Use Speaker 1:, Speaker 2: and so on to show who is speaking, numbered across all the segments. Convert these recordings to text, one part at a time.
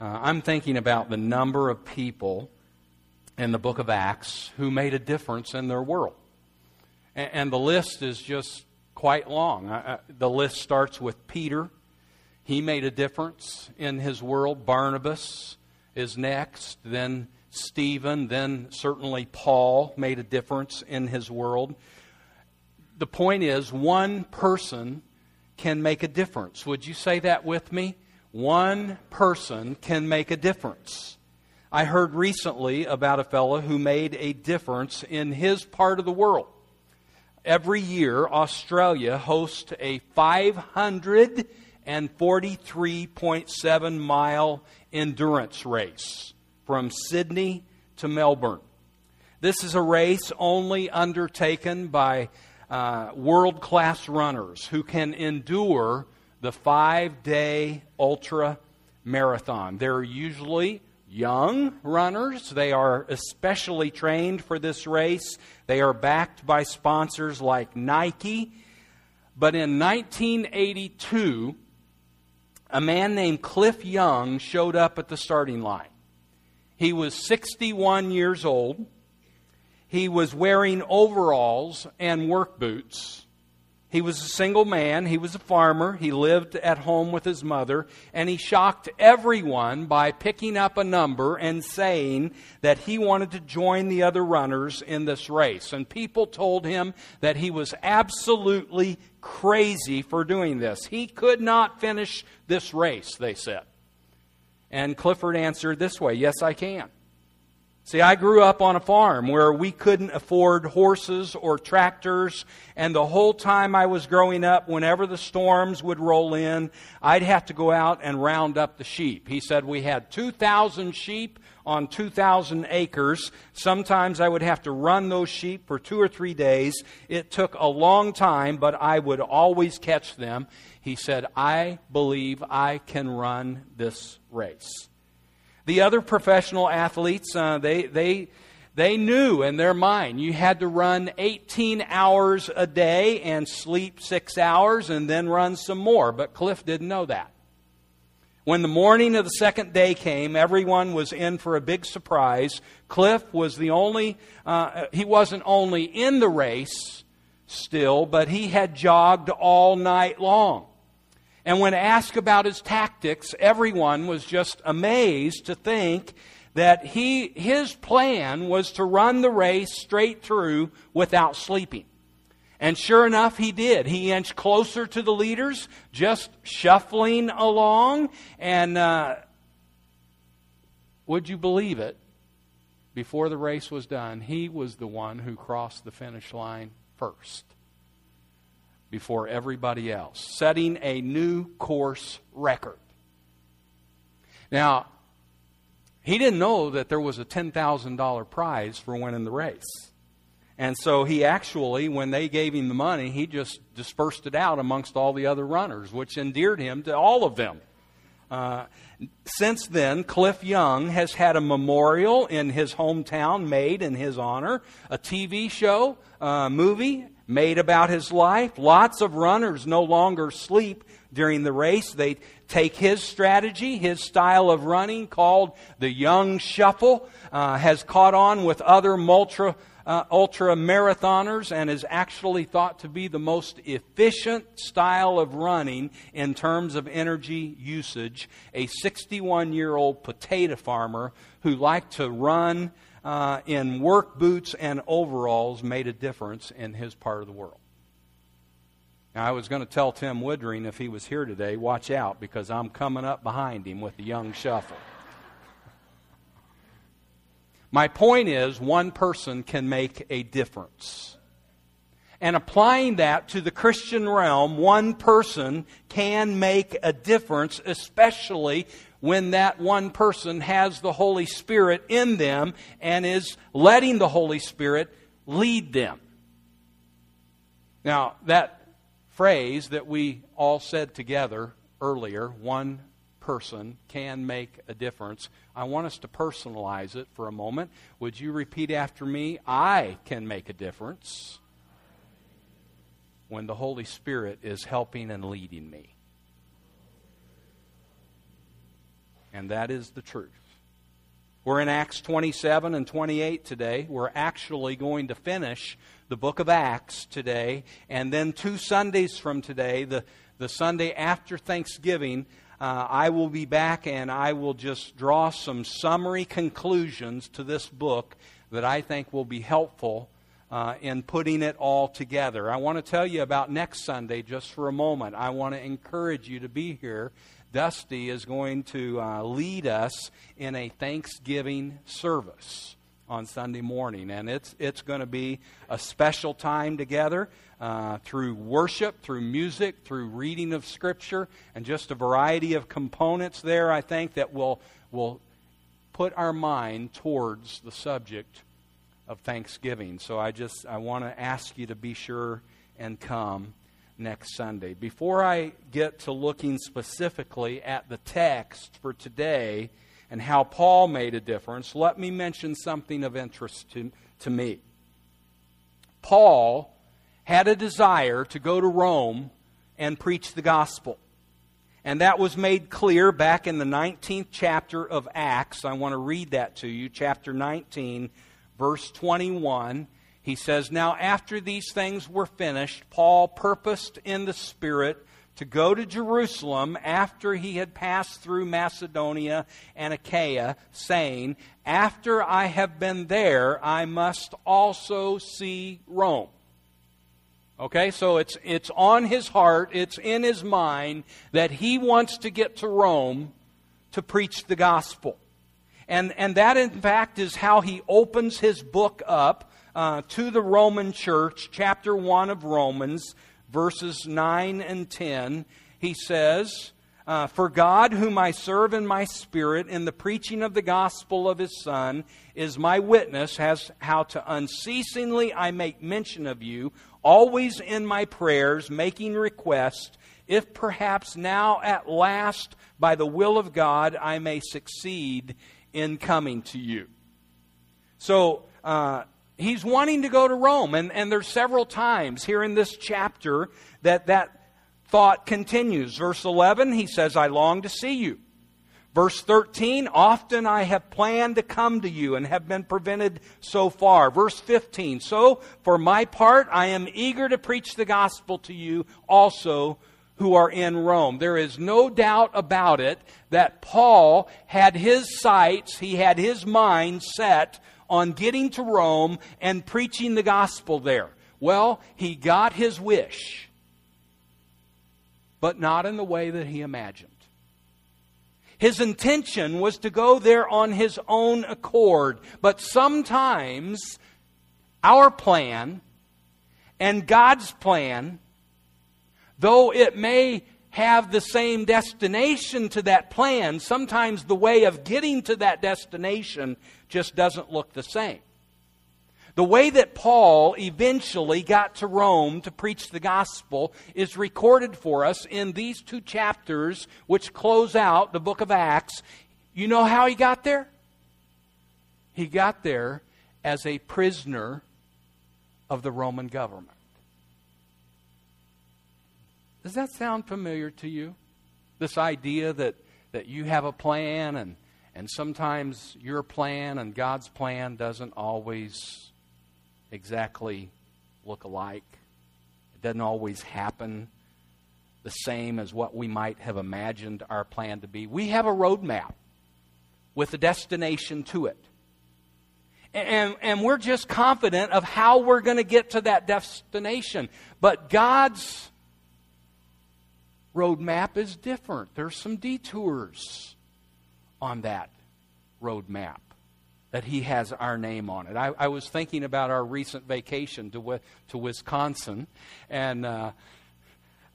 Speaker 1: Uh, I'm thinking about the number of people in the book of Acts who made a difference in their world. And, and the list is just quite long. Uh, the list starts with Peter. He made a difference in his world. Barnabas is next. Then Stephen. Then certainly Paul made a difference in his world. The point is, one person can make a difference. Would you say that with me? One person can make a difference. I heard recently about a fellow who made a difference in his part of the world. Every year, Australia hosts a 543.7 mile endurance race from Sydney to Melbourne. This is a race only undertaken by uh, world class runners who can endure the five day ultra marathon. They're usually young runners. They are especially trained for this race. They are backed by sponsors like Nike. But in 1982, a man named Cliff Young showed up at the starting line. He was 61 years old. He was wearing overalls and work boots. He was a single man. He was a farmer. He lived at home with his mother. And he shocked everyone by picking up a number and saying that he wanted to join the other runners in this race. And people told him that he was absolutely crazy for doing this. He could not finish this race, they said. And Clifford answered this way Yes, I can. See, I grew up on a farm where we couldn't afford horses or tractors, and the whole time I was growing up, whenever the storms would roll in, I'd have to go out and round up the sheep. He said we had 2,000 sheep on 2,000 acres. Sometimes I would have to run those sheep for two or three days. It took a long time, but I would always catch them. He said, I believe I can run this race. The other professional athletes, uh, they, they, they knew in their mind you had to run 18 hours a day and sleep six hours and then run some more. But Cliff didn't know that. When the morning of the second day came, everyone was in for a big surprise. Cliff was the only, uh, he wasn't only in the race still, but he had jogged all night long. And when asked about his tactics, everyone was just amazed to think that he, his plan was to run the race straight through without sleeping. And sure enough, he did. He inched closer to the leaders, just shuffling along. And uh, would you believe it? Before the race was done, he was the one who crossed the finish line first before everybody else, setting a new course record. Now, he didn't know that there was a $10,000 prize for winning the race. And so he actually, when they gave him the money, he just dispersed it out amongst all the other runners, which endeared him to all of them. Uh, since then, Cliff Young has had a memorial in his hometown made in his honor, a TV show, a movie, made about his life. Lots of runners no longer sleep during the race. They take his strategy, his style of running called the Young Shuffle, uh, has caught on with other ultra, uh, ultra marathoners and is actually thought to be the most efficient style of running in terms of energy usage. A 61 year old potato farmer who liked to run uh, in work boots and overalls made a difference in his part of the world. Now, I was going to tell Tim Woodring if he was here today, watch out because I'm coming up behind him with the young shuffle. My point is, one person can make a difference. And applying that to the Christian realm, one person can make a difference, especially when that one person has the Holy Spirit in them and is letting the Holy Spirit lead them. Now, that phrase that we all said together earlier, one person can make a difference. I want us to personalize it for a moment. Would you repeat after me? I can make a difference when the Holy Spirit is helping and leading me. And that is the truth. We're in Acts 27 and 28 today. We're actually going to finish the book of Acts today. And then two Sundays from today, the, the Sunday after Thanksgiving, uh, I will be back and I will just draw some summary conclusions to this book that I think will be helpful uh, in putting it all together. I want to tell you about next Sunday just for a moment. I want to encourage you to be here Dusty is going to uh, lead us in a Thanksgiving service on Sunday morning. And it's, it's going to be a special time together uh, through worship, through music, through reading of Scripture, and just a variety of components there, I think, that will, will put our mind towards the subject of Thanksgiving. So I just I want to ask you to be sure and come next Sunday. Before I get to looking specifically at the text for today and how Paul made a difference, let me mention something of interest to, to me. Paul had a desire to go to Rome and preach the gospel. And that was made clear back in the 19th chapter of Acts. I want to read that to you, chapter 19, verse 21. He says, Now after these things were finished, Paul purposed in the Spirit to go to Jerusalem after he had passed through Macedonia and Achaia, saying, After I have been there, I must also see Rome. Okay, so it's, it's on his heart, it's in his mind that he wants to get to Rome to preach the gospel. And, and that, in fact, is how he opens his book up uh, to the Roman church, chapter 1 of Romans, verses 9 and 10, he says, uh, For God, whom I serve in my spirit in the preaching of the gospel of his Son, is my witness as how to unceasingly I make mention of you, always in my prayers, making request, if perhaps now at last, by the will of God, I may succeed in coming to you. So, uh, he's wanting to go to Rome. And, and there's several times here in this chapter that that thought continues. Verse 11, he says, I long to see you. Verse 13, often I have planned to come to you and have been prevented so far. Verse 15, so for my part, I am eager to preach the gospel to you also who are in Rome. There is no doubt about it that Paul had his sights, he had his mind set on getting to Rome and preaching the gospel there. Well, he got his wish, but not in the way that he imagined. His intention was to go there on his own accord, but sometimes our plan and God's plan, though it may have the same destination to that plan, sometimes the way of getting to that destination just doesn't look the same. The way that Paul eventually got to Rome to preach the gospel is recorded for us in these two chapters, which close out the book of Acts. You know how he got there? He got there as a prisoner of the Roman government. Does that sound familiar to you? This idea that, that you have a plan and and sometimes your plan and God's plan doesn't always exactly look alike. It doesn't always happen the same as what we might have imagined our plan to be. We have a roadmap with a destination to it. And, and we're just confident of how we're going to get to that destination. But God's roadmap is different. There's some detours on that road map that he has our name on it. I, I was thinking about our recent vacation to, to Wisconsin, and uh,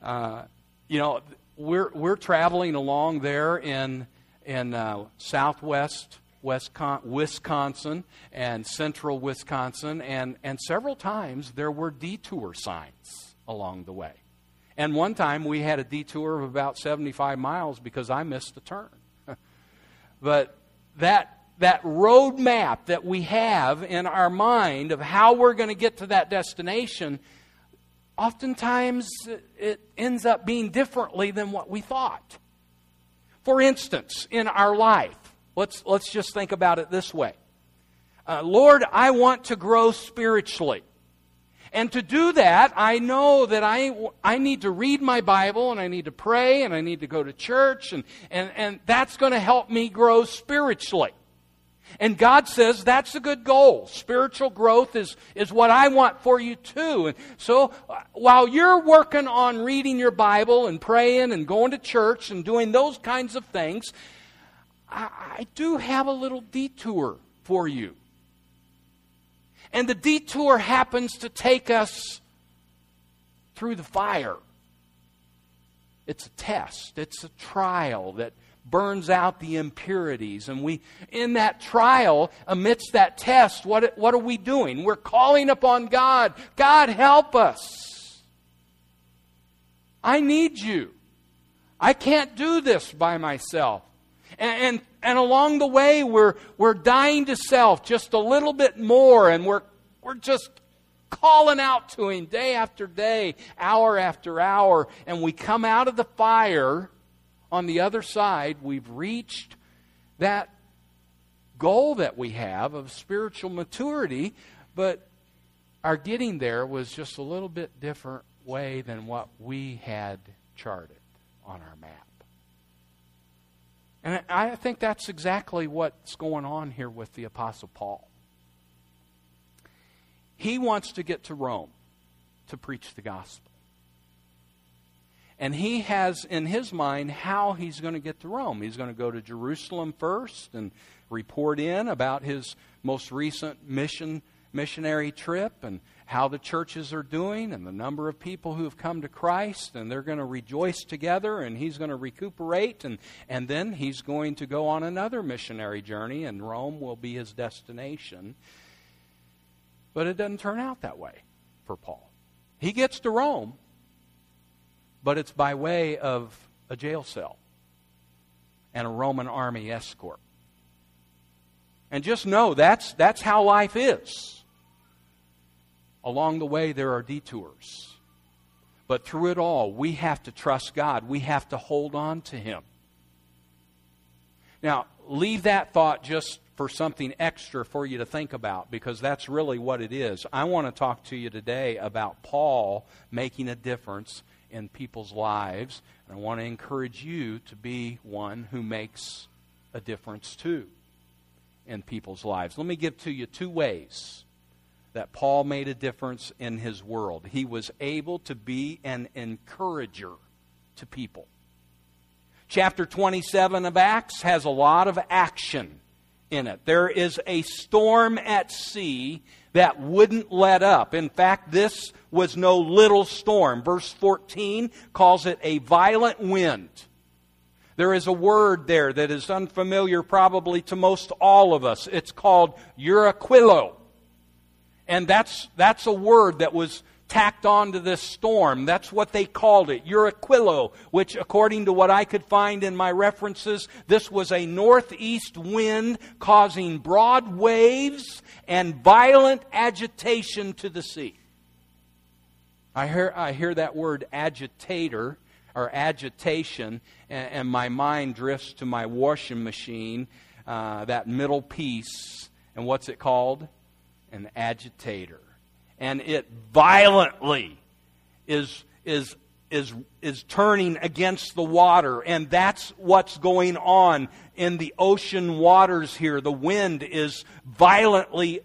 Speaker 1: uh, you know we're we're traveling along there in in uh, southwest Wisconsin and central Wisconsin, and and several times there were detour signs along the way. And one time we had a detour of about 75 miles because I missed the turn. But that that road map that we have in our mind of how we're going to get to that destination, oftentimes it ends up being differently than what we thought. For instance, in our life, let's, let's just think about it this way uh, Lord, I want to grow spiritually. And to do that, I know that I, I need to read my Bible and I need to pray and I need to go to church, and, and, and that's going to help me grow spiritually. And God says that's a good goal. Spiritual growth is, is what I want for you too. And so uh, while you're working on reading your Bible and praying and going to church and doing those kinds of things, I, I do have a little detour for you. And the detour happens to take us through the fire. It's a test, it's a trial that burns out the impurities. And we, in that trial, amidst that test, what, what are we doing? We're calling upon God. God, help us. I need you. I can't do this by myself. And, and, and along the way, we're, we're dying to self just a little bit more, and we're, we're just calling out to Him day after day, hour after hour, and we come out of the fire on the other side, we've reached that goal that we have of spiritual maturity, but our getting there was just a little bit different way than what we had charted on our map. And I think that's exactly what's going on here with the Apostle Paul. He wants to get to Rome to preach the gospel. And he has in his mind how he's going to get to Rome. He's going to go to Jerusalem first and report in about his most recent mission missionary trip and how the churches are doing and the number of people who have come to Christ and they're going to rejoice together and he's going to recuperate and, and then he's going to go on another missionary journey and Rome will be his destination. But it doesn't turn out that way for Paul. He gets to Rome but it's by way of a jail cell and a Roman army escort. And just know that's, that's how life is. Along the way, there are detours. But through it all, we have to trust God. We have to hold on to Him. Now, leave that thought just for something extra for you to think about because that's really what it is. I want to talk to you today about Paul making a difference in people's lives. And I want to encourage you to be one who makes a difference too in people's lives. Let me give to you two ways that Paul made a difference in his world. He was able to be an encourager to people. Chapter 27 of Acts has a lot of action in it. There is a storm at sea that wouldn't let up. In fact, this was no little storm. Verse 14 calls it a violent wind. There is a word there that is unfamiliar probably to most all of us. It's called euraquilo. And that's, that's a word that was tacked onto this storm. That's what they called it, Euraquilo, which, according to what I could find in my references, this was a northeast wind causing broad waves and violent agitation to the sea. I hear, I hear that word agitator or agitation, and, and my mind drifts to my washing machine, uh, that middle piece. And what's it called? An agitator and it violently is, is, is, is turning against the water. And that's what's going on in the ocean waters here. The wind is violently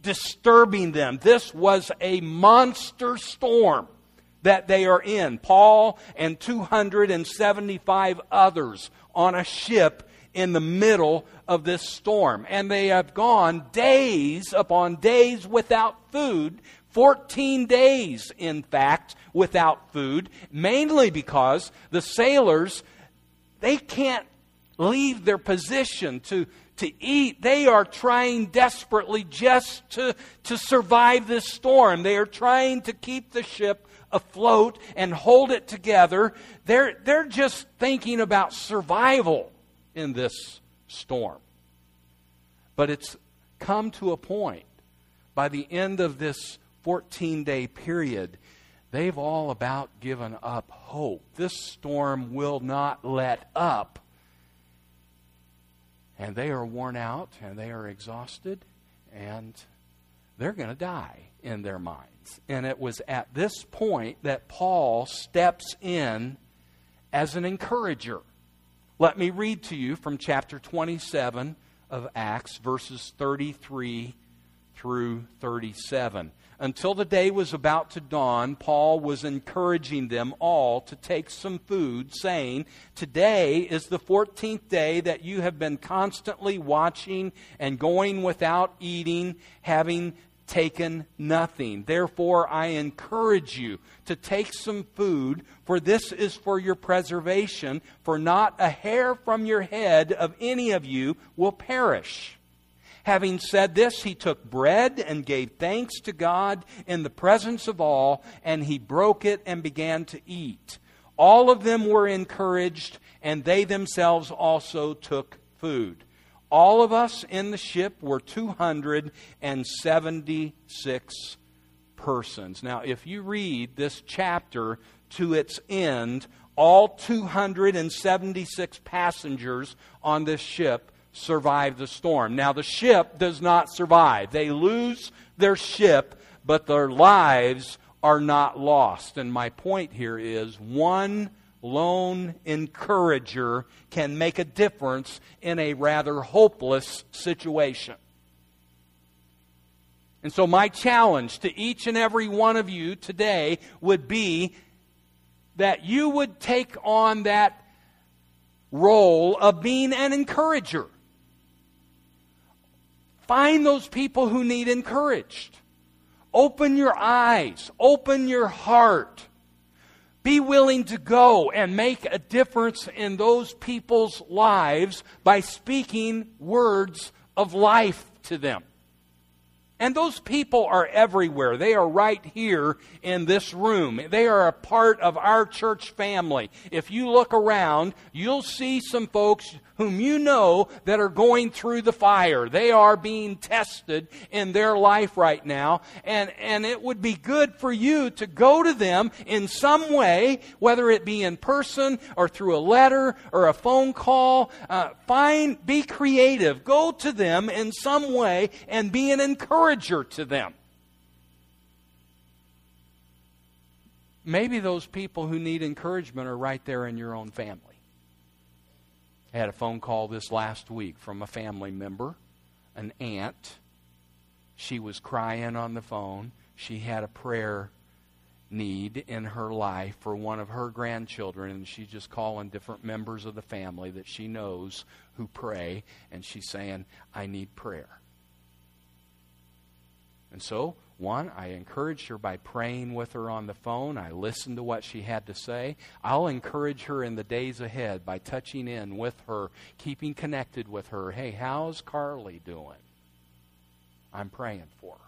Speaker 1: disturbing them. This was a monster storm that they are in. Paul and 275 others on a ship in the middle of this storm. And they have gone days upon days without food, 14 days, in fact, without food, mainly because the sailors, they can't leave their position to, to eat. They are trying desperately just to, to survive this storm. They are trying to keep the ship afloat and hold it together. They're, they're just thinking about survival in this storm. But it's come to a point by the end of this 14 day period they've all about given up hope. This storm will not let up. And they are worn out and they are exhausted and they're going to die in their minds. And it was at this point that Paul steps in as an encourager. Let me read to you from chapter 27 of Acts, verses 33 through 37. Until the day was about to dawn, Paul was encouraging them all to take some food, saying, Today is the 14th day that you have been constantly watching and going without eating, having taken nothing. Therefore, I encourage you to take some food, for this is for your preservation, for not a hair from your head of any of you will perish. Having said this, he took bread and gave thanks to God in the presence of all, and he broke it and began to eat. All of them were encouraged, and they themselves also took food. All of us in the ship were 276 persons. Now, if you read this chapter to its end, all 276 passengers on this ship survived the storm. Now, the ship does not survive. They lose their ship, but their lives are not lost. And my point here is one lone encourager can make a difference in a rather hopeless situation. And so, my challenge to each and every one of you today would be that you would take on that role of being an encourager. Find those people who need encouraged. Open your eyes, open your heart be willing to go and make a difference in those people's lives by speaking words of life to them. And those people are everywhere. They are right here in this room. They are a part of our church family. If you look around, you'll see some folks whom you know that are going through the fire. They are being tested in their life right now. And, and it would be good for you to go to them in some way, whether it be in person or through a letter or a phone call. Uh, find, be creative. Go to them in some way and be an encourager to them. Maybe those people who need encouragement are right there in your own family. I had a phone call this last week from a family member, an aunt. She was crying on the phone. She had a prayer need in her life for one of her grandchildren, and she's just calling different members of the family that she knows who pray, and she's saying, I need prayer. And so one, I encouraged her by praying with her on the phone. I listened to what she had to say. I'll encourage her in the days ahead by touching in with her, keeping connected with her. Hey, how's Carly doing? I'm praying for her.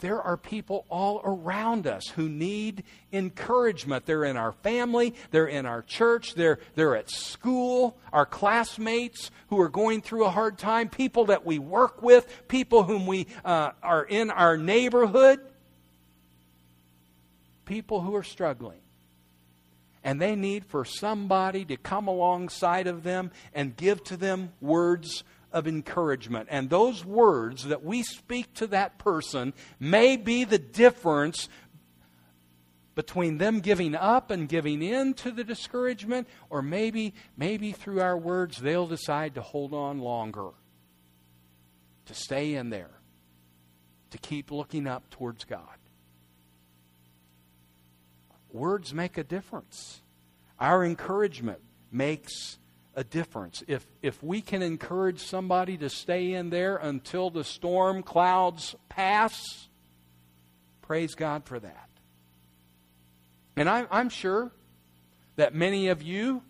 Speaker 1: There are people all around us who need encouragement. They're in our family, they're in our church, they're, they're at school, our classmates who are going through a hard time, people that we work with, people whom we uh, are in our neighborhood, people who are struggling. And they need for somebody to come alongside of them and give to them words of encouragement. And those words that we speak to that person may be the difference between them giving up and giving in to the discouragement, or maybe, maybe through our words they'll decide to hold on longer, to stay in there, to keep looking up towards God. Words make a difference. Our encouragement makes a difference. If, if we can encourage somebody to stay in there until the storm clouds pass, praise God for that. And I, I'm sure that many of you,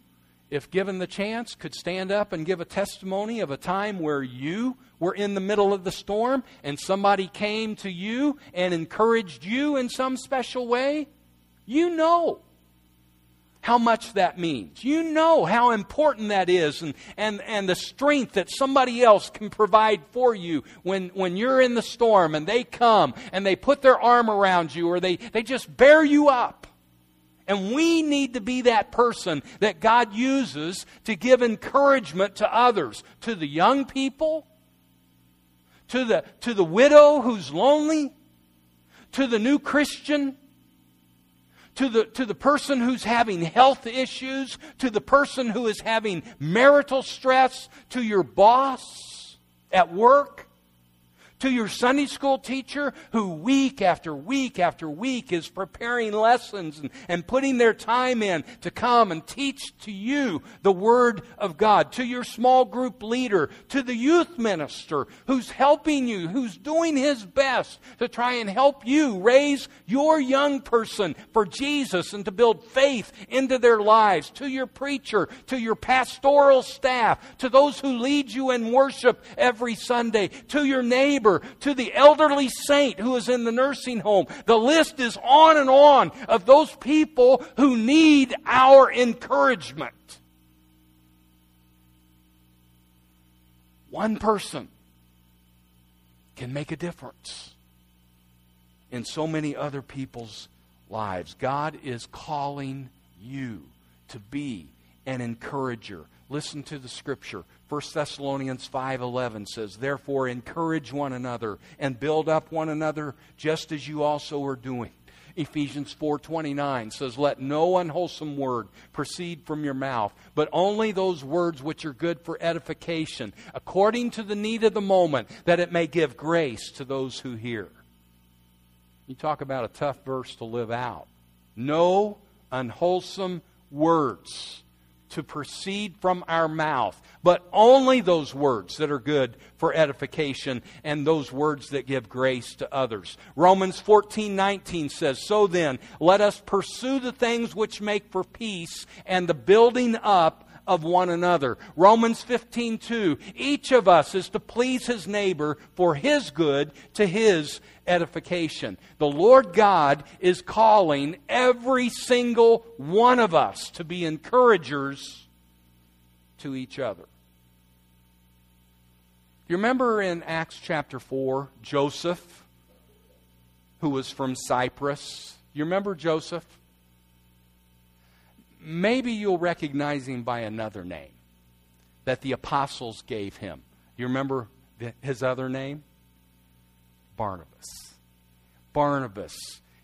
Speaker 1: if given the chance, could stand up and give a testimony of a time where you were in the middle of the storm and somebody came to you and encouraged you in some special way. You know how much that means. You know how important that is and, and, and the strength that somebody else can provide for you when, when you're in the storm and they come and they put their arm around you or they, they just bear you up. And we need to be that person that God uses to give encouragement to others, to the young people, to the, to the widow who's lonely, to the new Christian, to the, to the person who's having health issues, to the person who is having marital stress, to your boss at work, to your Sunday school teacher who week after week after week is preparing lessons and, and putting their time in to come and teach to you the Word of God, to your small group leader, to the youth minister who's helping you, who's doing his best to try and help you raise your young person for Jesus and to build faith into their lives, to your preacher, to your pastoral staff, to those who lead you in worship every Sunday, to your neighbor neighbor, to the elderly saint who is in the nursing home. The list is on and on of those people who need our encouragement. One person can make a difference in so many other people's lives. God is calling you to be an encourager. Listen to the scripture. 1 Thessalonians 5:11 says, "Therefore encourage one another and build up one another just as you also are doing." Ephesians 4:29 says, "Let no unwholesome word proceed from your mouth, but only those words which are good for edification, according to the need of the moment, that it may give grace to those who hear." You talk about a tough verse to live out. No unwholesome words to proceed from our mouth, but only those words that are good for edification and those words that give grace to others. Romans 14 19 says, So then, let us pursue the things which make for peace and the building up of one another. Romans 15 2, each of us is to please his neighbor for his good to his edification. The Lord God is calling every single one of us to be encouragers to each other. You remember in Acts chapter 4, Joseph, who was from Cyprus? You remember Joseph? Maybe you'll recognize him by another name that the apostles gave him. You remember his other name? Barnabas. Barnabas.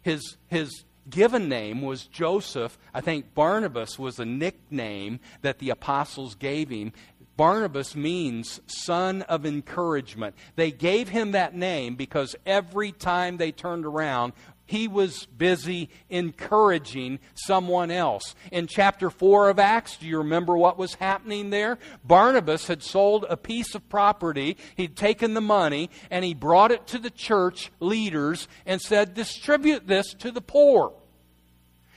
Speaker 1: His, his given name was Joseph. I think Barnabas was a nickname that the apostles gave him. Barnabas means son of encouragement. They gave him that name because every time they turned around, he was busy encouraging someone else. In chapter 4 of Acts, do you remember what was happening there? Barnabas had sold a piece of property, he'd taken the money, and he brought it to the church leaders and said, Distribute this to the poor.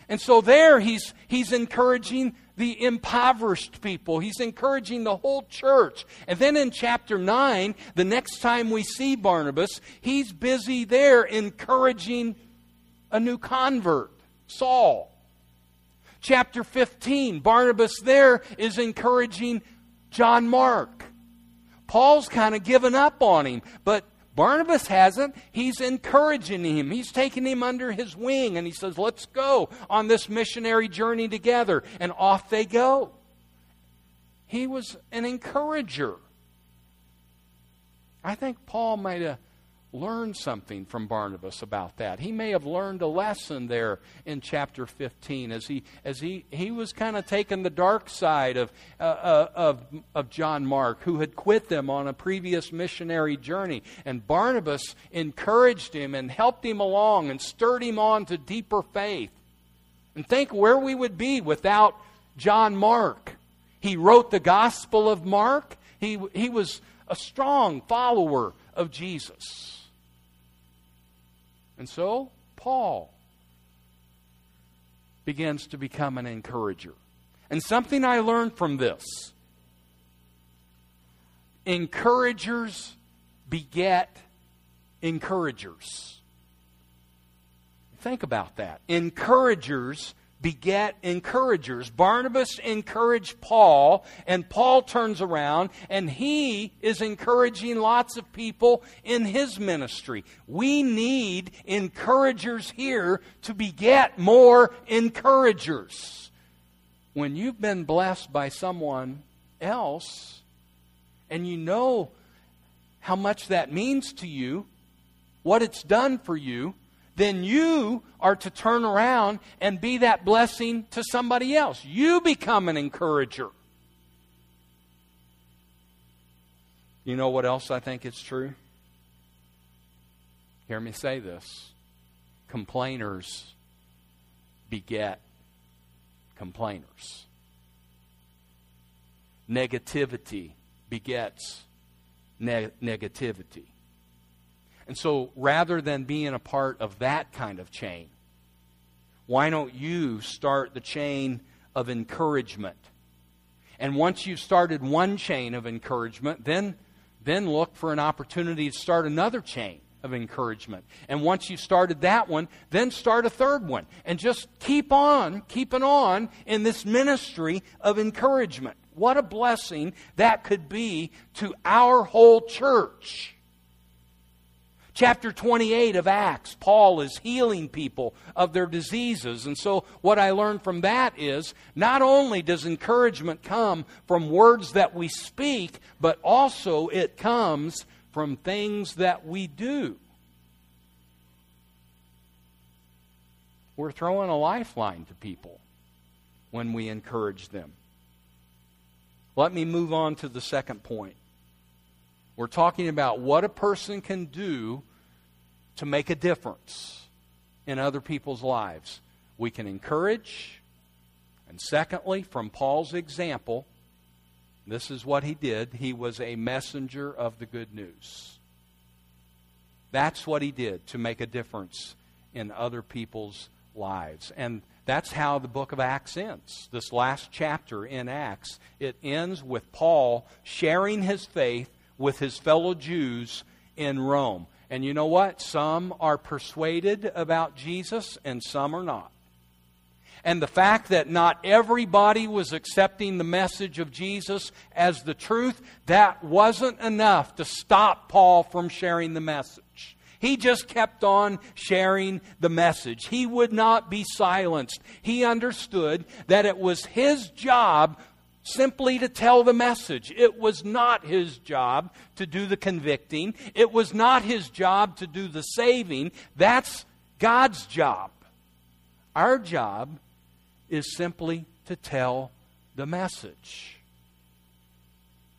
Speaker 1: And so there he's, he's encouraging the impoverished people. He's encouraging the whole church. And then in chapter 9, the next time we see Barnabas, he's busy there encouraging a new convert, Saul. Chapter 15, Barnabas there is encouraging John Mark. Paul's kind of given up on him, but Barnabas hasn't. He's encouraging him. He's taking him under his wing, and he says, Let's go on this missionary journey together. And off they go. He was an encourager. I think Paul might have learned something from Barnabas about that. He may have learned a lesson there in chapter 15 as he, as he, he was kind of taking the dark side of, uh, uh, of, of John Mark, who had quit them on a previous missionary journey. And Barnabas encouraged him and helped him along and stirred him on to deeper faith. And think where we would be without John Mark. He wrote the Gospel of Mark. He, he was a strong follower of Jesus. And so, Paul begins to become an encourager. And something I learned from this encouragers beget encouragers. Think about that. Encouragers beget encouragers. Barnabas encouraged Paul, and Paul turns around and he is encouraging lots of people in his ministry. We need encouragers here to beget more encouragers. When you've been blessed by someone else and you know how much that means to you, what it's done for you, then you are to turn around and be that blessing to somebody else. You become an encourager. You know what else I think is true? Hear me say this complainers beget complainers. Negativity begets ne- negativity. And so rather than being a part of that kind of chain, why don't you start the chain of encouragement? And once you've started one chain of encouragement, then, then look for an opportunity to start another chain of encouragement. And once you've started that one, then start a third one. And just keep on, keeping on in this ministry of encouragement. What a blessing that could be to our whole church. Chapter 28 of Acts, Paul is healing people of their diseases. And so, what I learned from that is not only does encouragement come from words that we speak, but also it comes from things that we do. We're throwing a lifeline to people when we encourage them. Let me move on to the second point. We're talking about what a person can do to make a difference in other people's lives. We can encourage, and secondly, from Paul's example, this is what he did. He was a messenger of the good news. That's what he did to make a difference in other people's lives. And that's how the book of Acts ends. This last chapter in Acts, it ends with Paul sharing his faith with his fellow Jews in Rome. And you know what? Some are persuaded about Jesus and some are not. And the fact that not everybody was accepting the message of Jesus as the truth, that wasn't enough to stop Paul from sharing the message. He just kept on sharing the message. He would not be silenced. He understood that it was his job simply to tell the message. It was not his job to do the convicting, it was not his job to do the saving. That's God's job. Our job is simply to tell the message.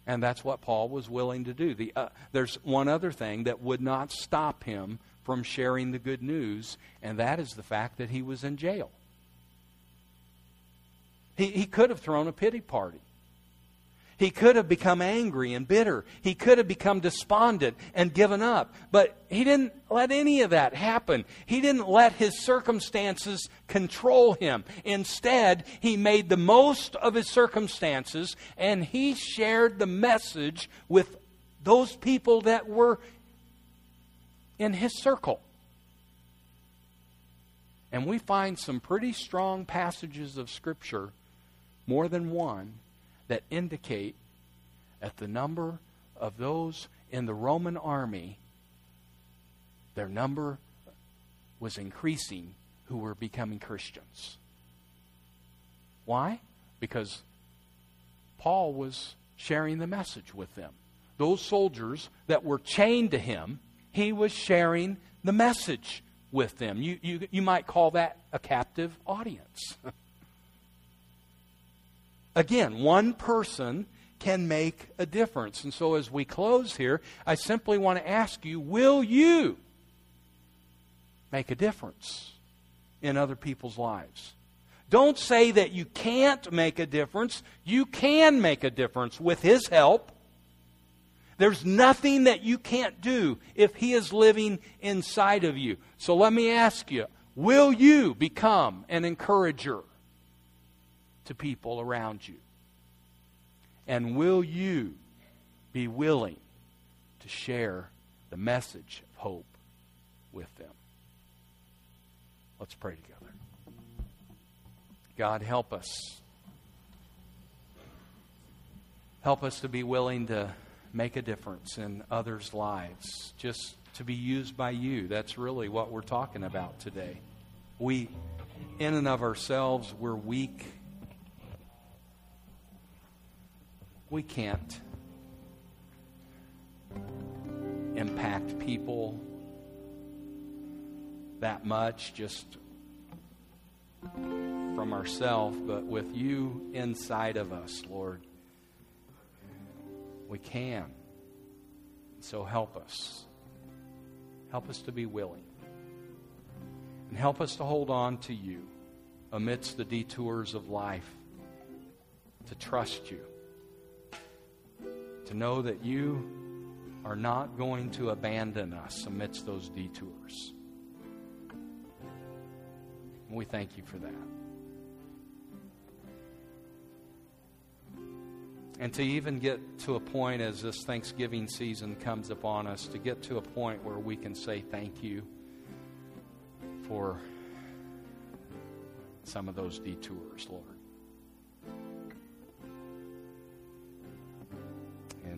Speaker 1: And that's what Paul was willing to do. The, uh, there's one other thing that would not stop him from sharing the good news, and that is the fact that he was in jail. He, he could have thrown a pity party. He could have become angry and bitter. He could have become despondent and given up. But he didn't let any of that happen. He didn't let his circumstances control him. Instead, he made the most of his circumstances and he shared the message with those people that were in his circle. And we find some pretty strong passages of Scripture more than one, that indicate that the number of those in the Roman army, their number was increasing who were becoming Christians. Why? Because Paul was sharing the message with them. Those soldiers that were chained to him, he was sharing the message with them. You, you, you might call that a captive audience. Again, one person can make a difference. And so as we close here, I simply want to ask you will you make a difference in other people's lives? Don't say that you can't make a difference. You can make a difference with His help. There's nothing that you can't do if He is living inside of you. So let me ask you will you become an encourager? To people around you? And will you be willing to share the message of hope with them? Let's pray together. God, help us. Help us to be willing to make a difference in others' lives, just to be used by you. That's really what we're talking about today. We, in and of ourselves, we're weak. We can't impact people that much just from ourselves, but with you inside of us, Lord, we can. So help us. Help us to be willing. And help us to hold on to you amidst the detours of life, to trust you, to know that you are not going to abandon us amidst those detours. And we thank you for that. And to even get to a point as this Thanksgiving season comes upon us, to get to a point where we can say thank you for some of those detours, Lord.